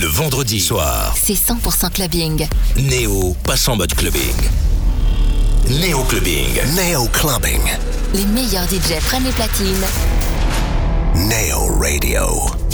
Le vendredi soir, C'est 100% clubbing. Néo passe en mode clubbing. Néo Clubbing. Neo Clubbing. Les meilleurs DJ prennent les platines. Neo Radio.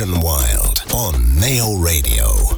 Wild on Neo Radio.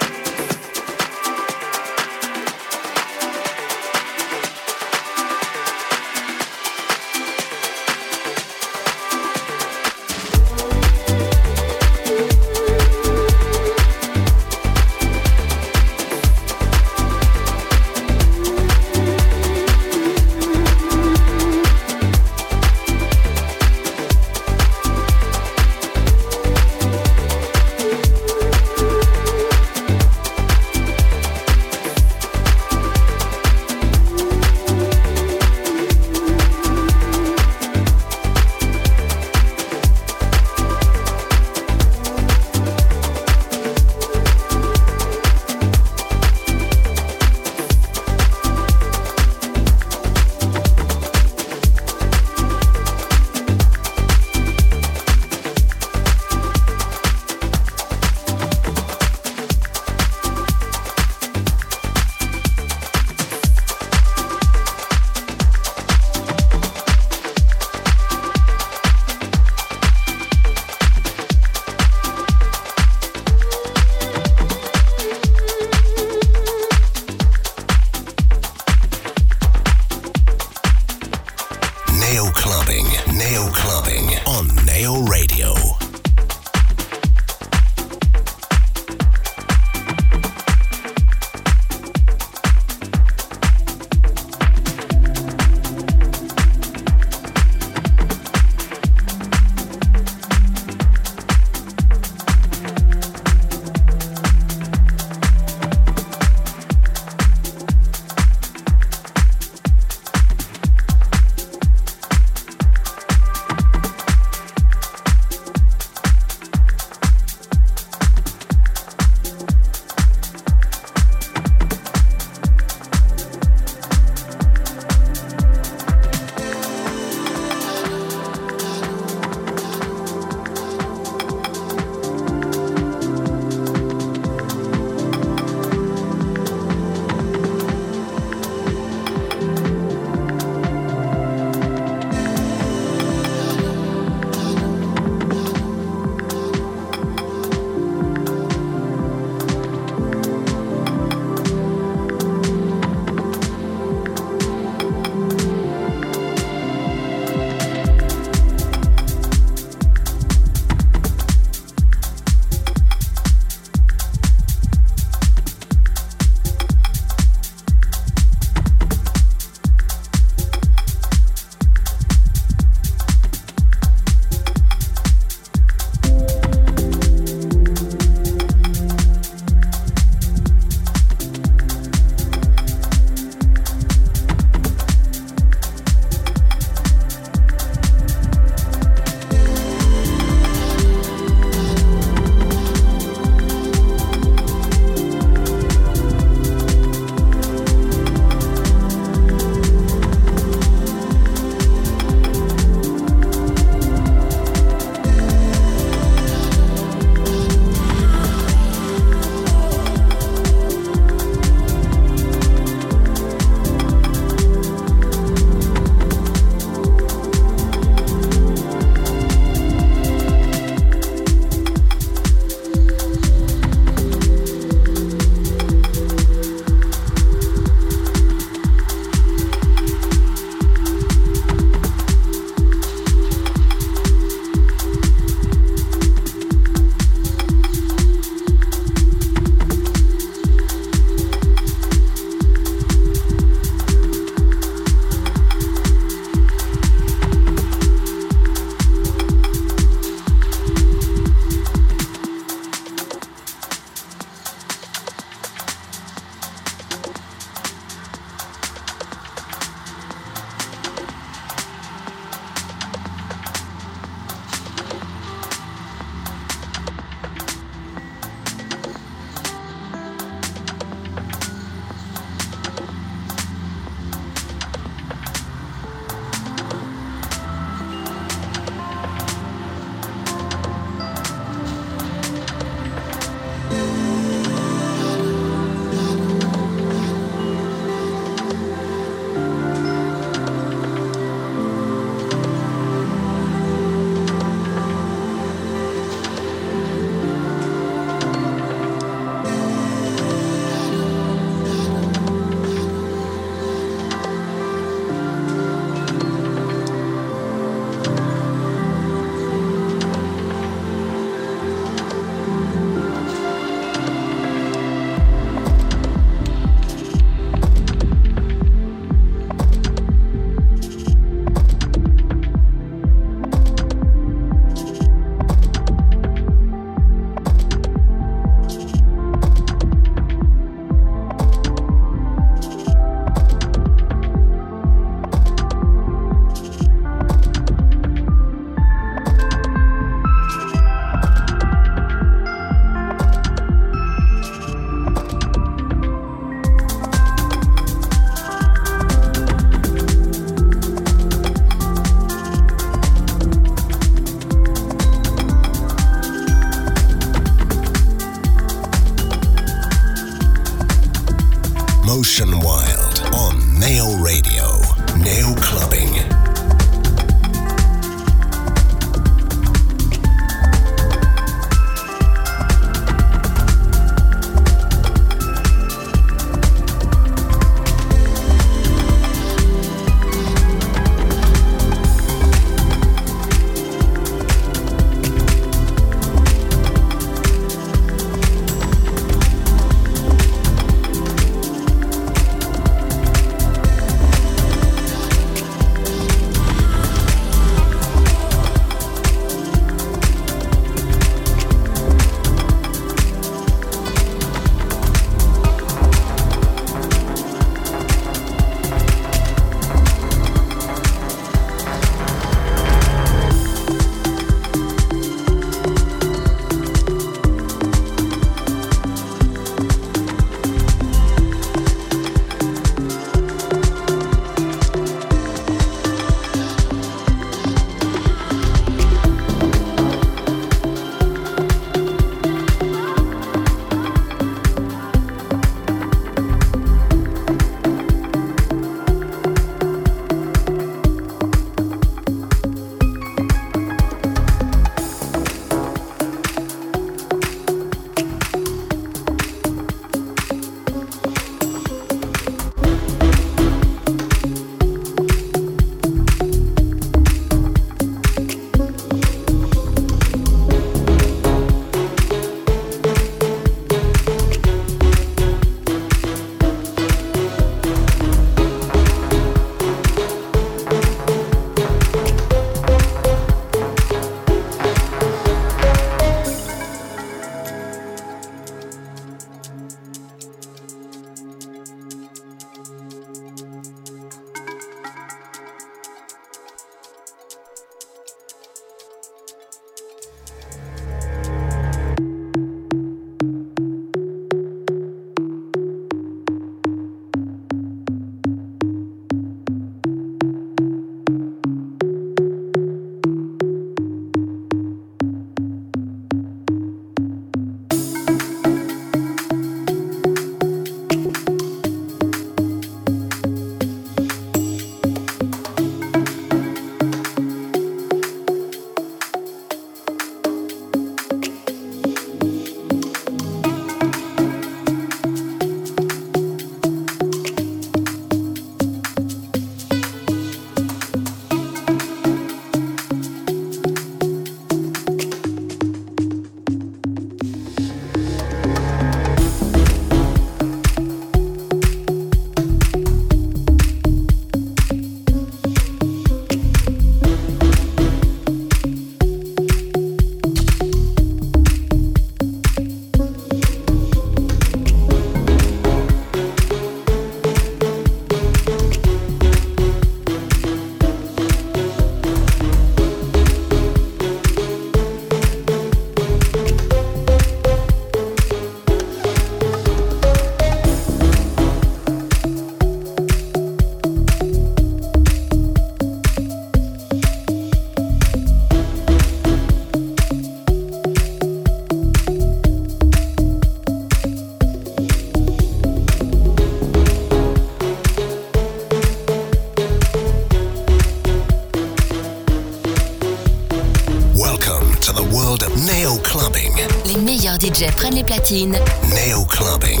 Les platines. Neo Clubbing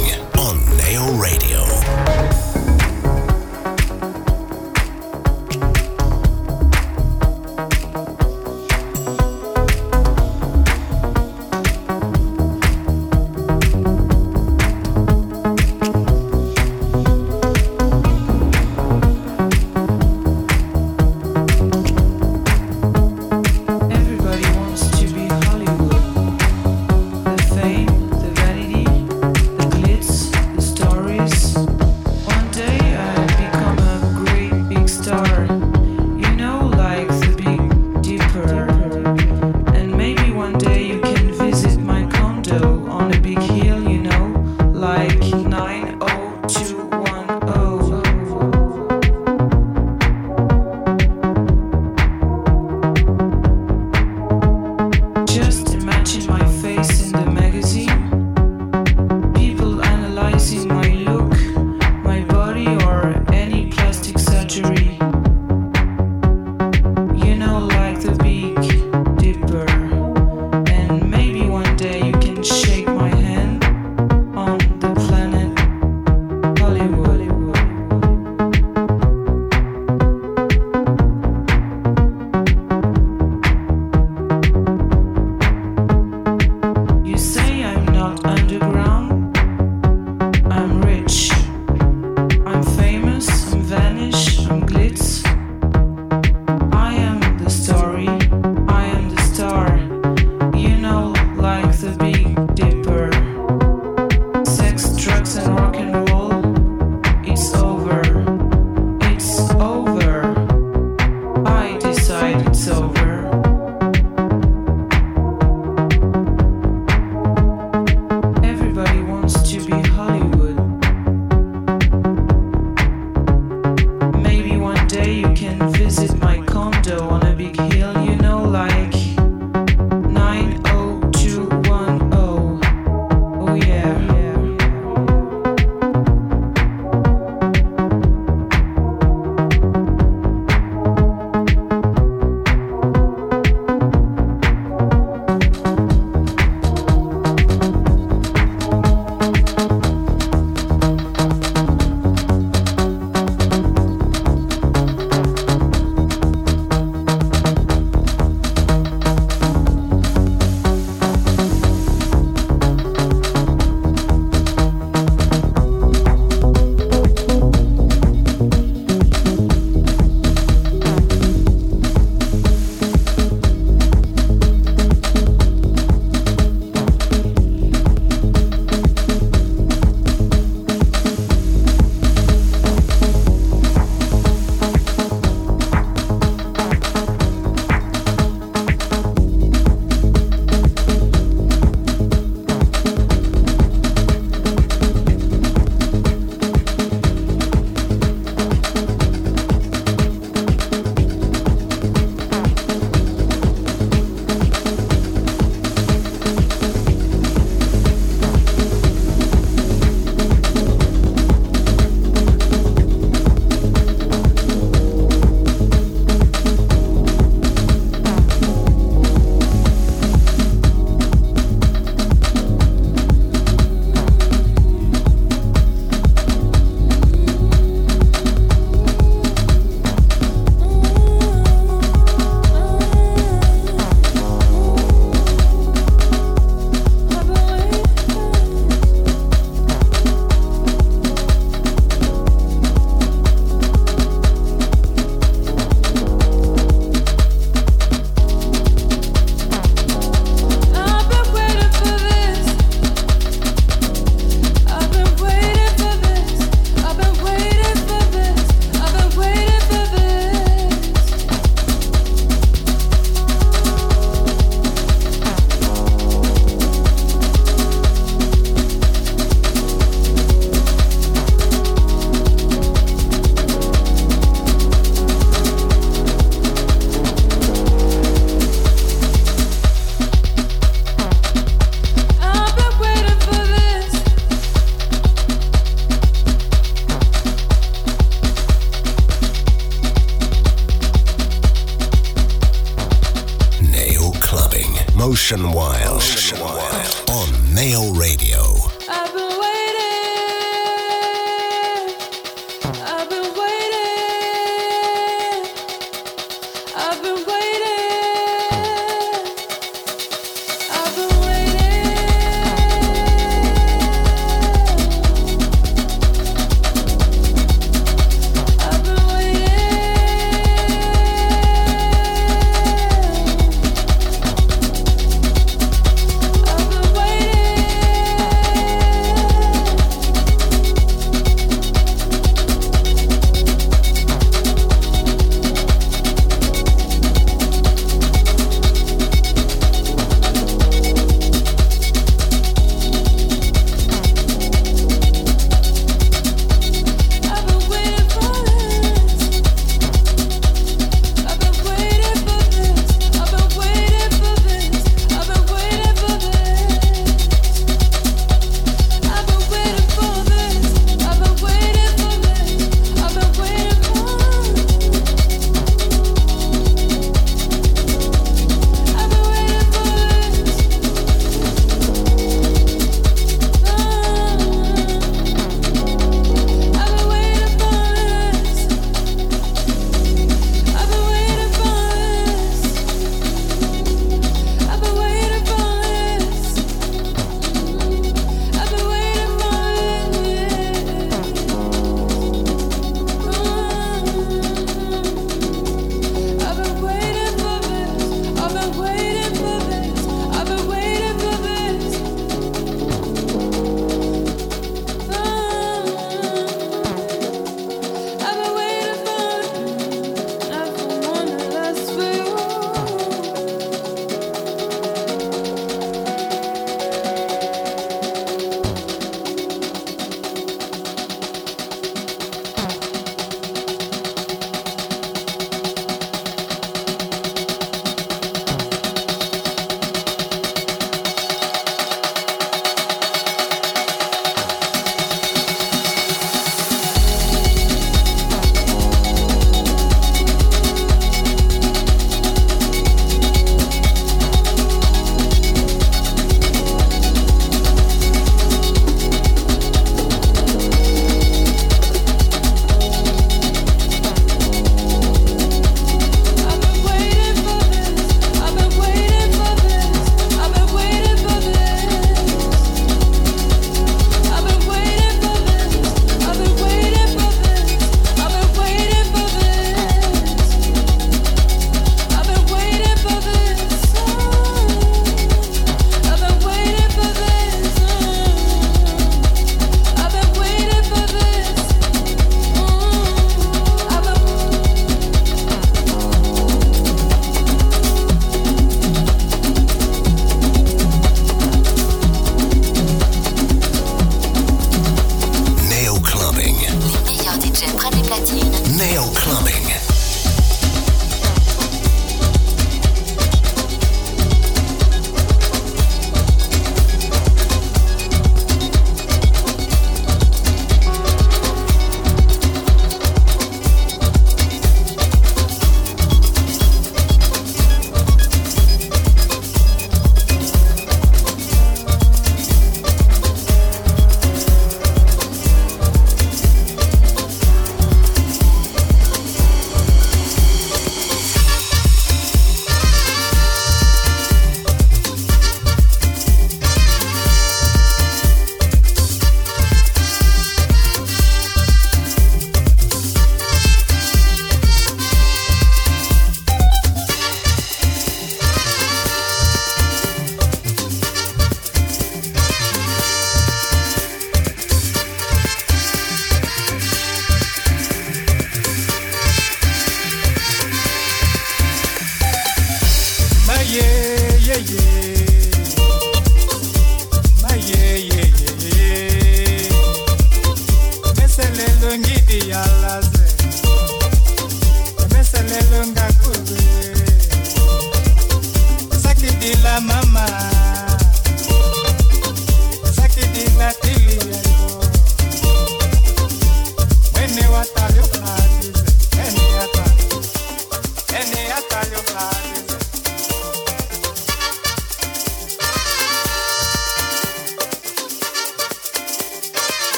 Station 1.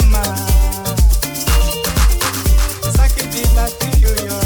mama. Sakiti la tuyo yo.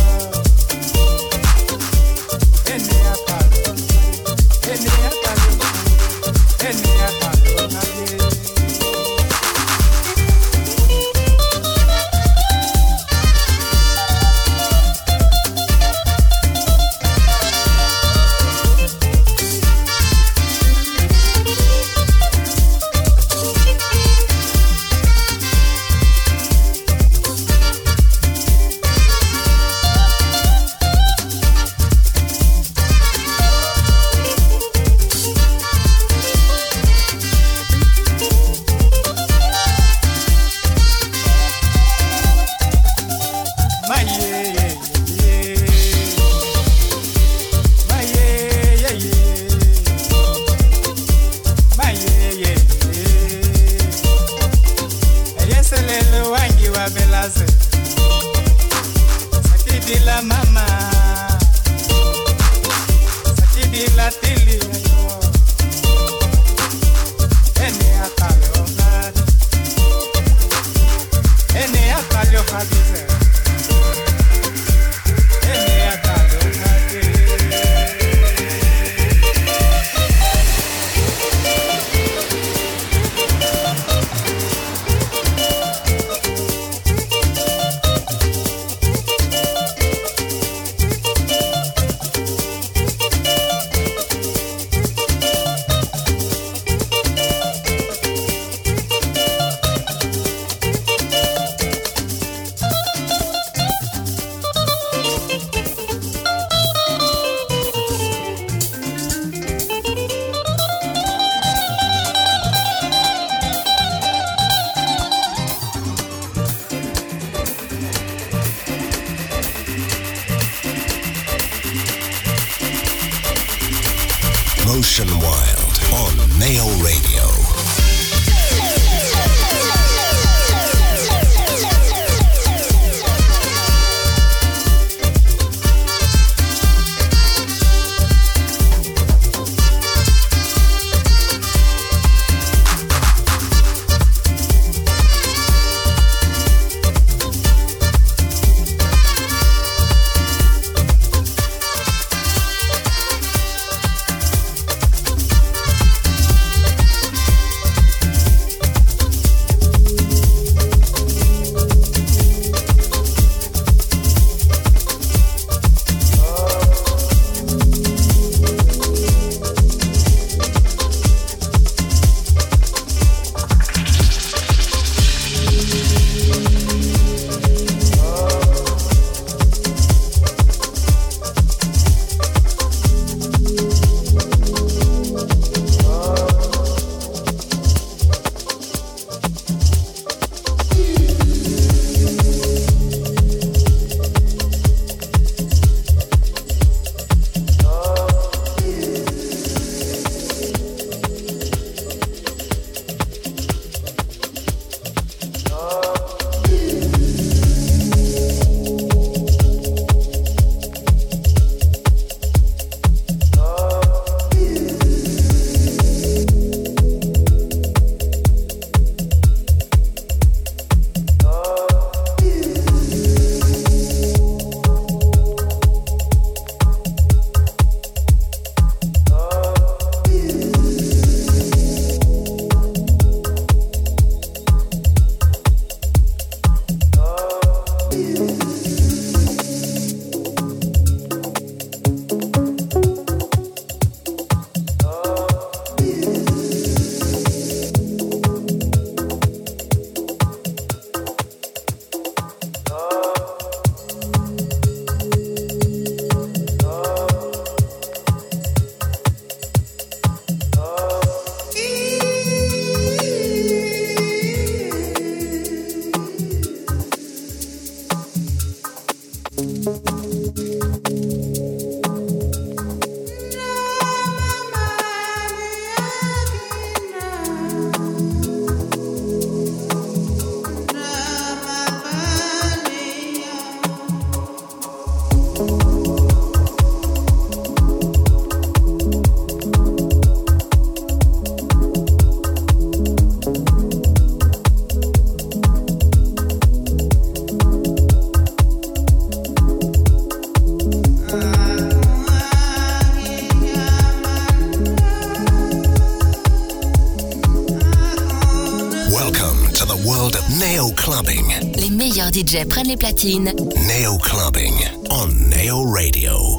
DJ prennent les platines. Neo Clubbing on Neo Radio.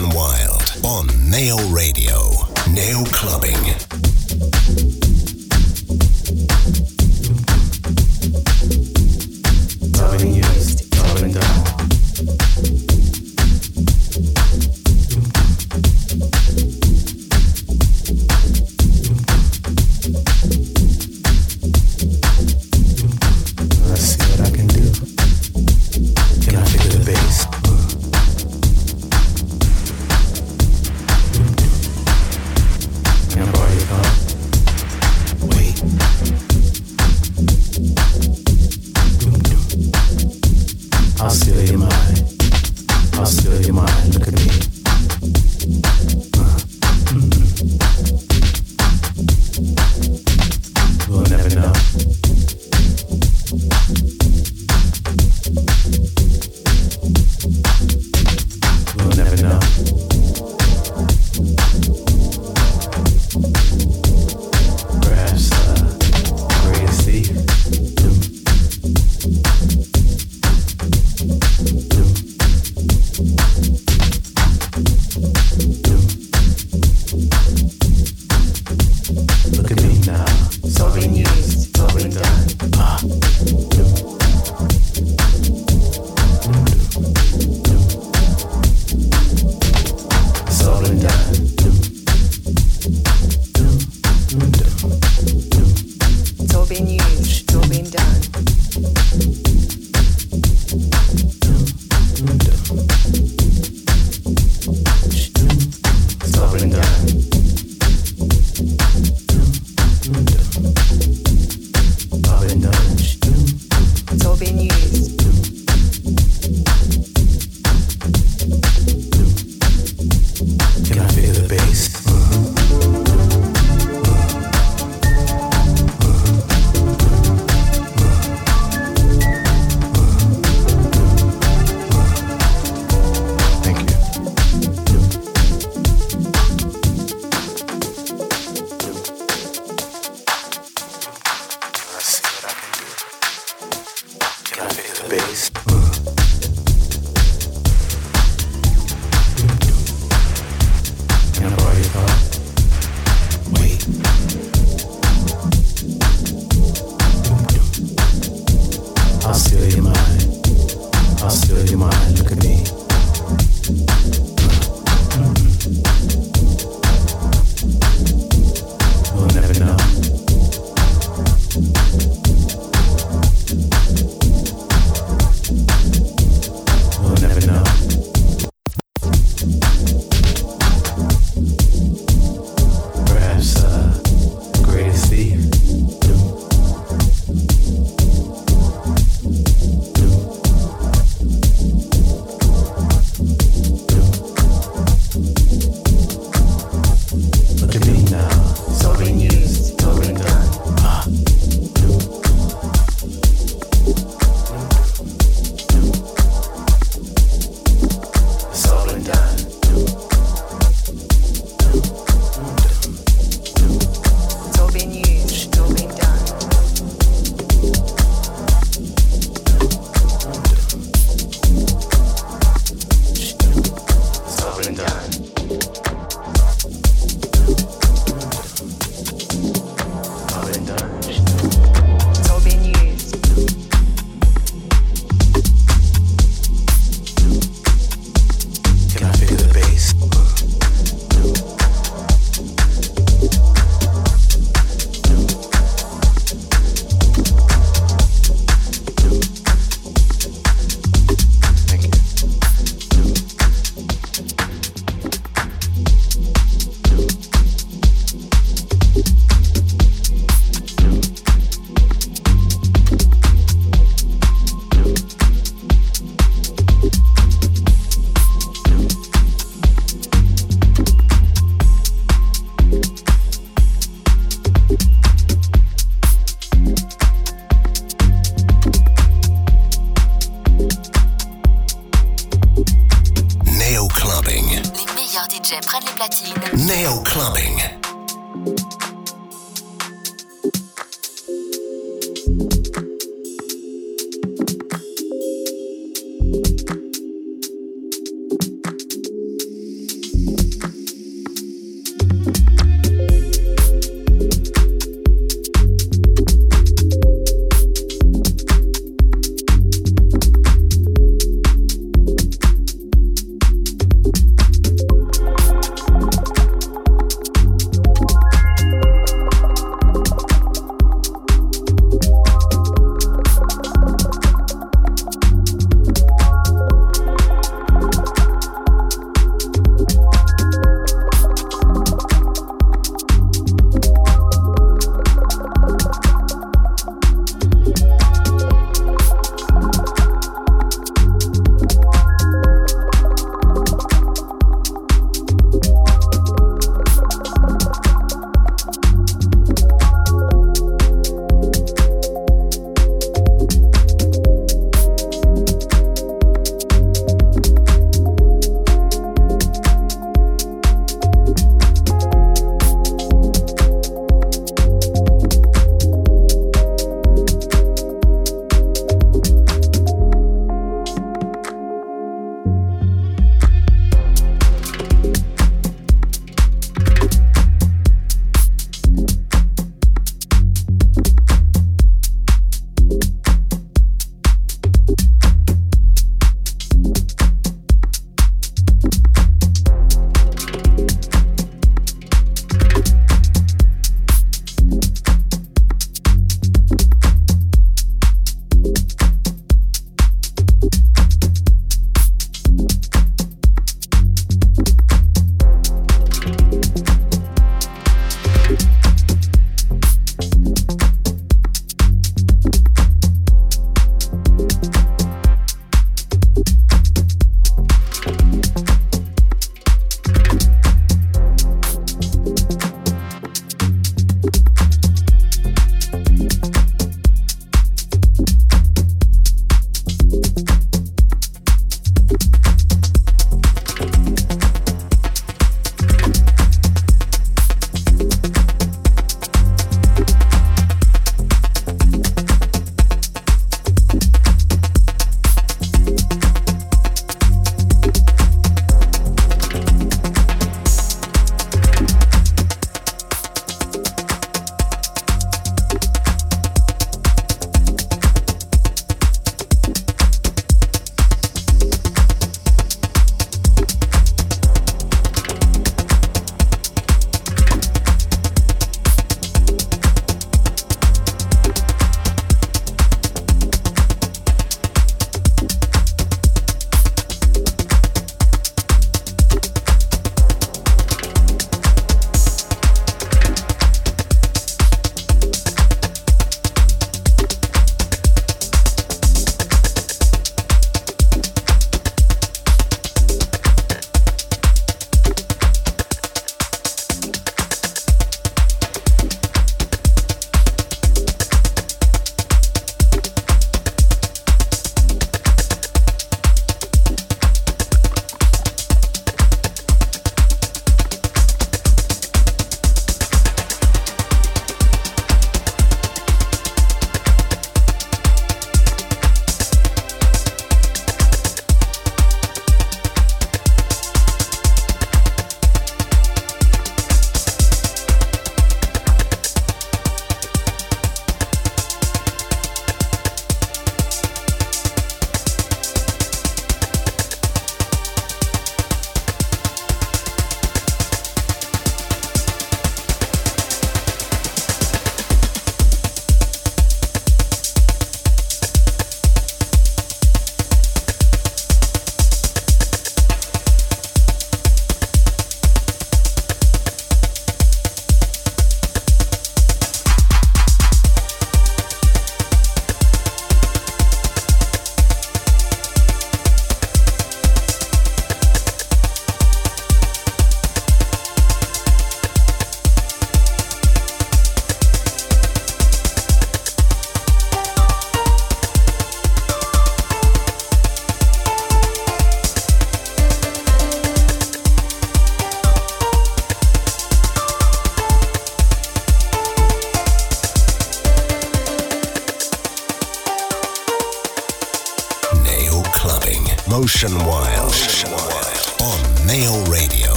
Wild on Nail Radio. Nail Clubbing.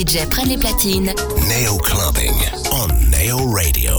DJ prennent les platines. Neo Clubbing on Neo Radio.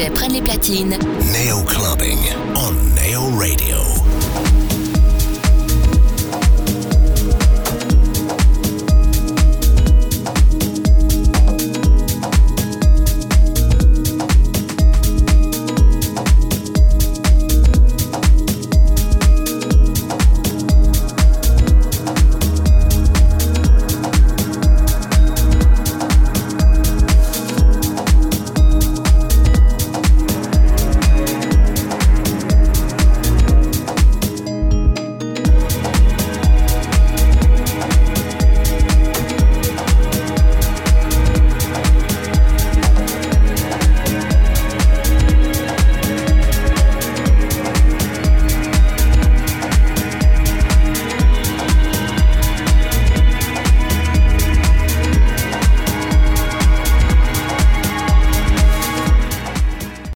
DJ prennent les platines. Neo Clubbing on Neo Radio.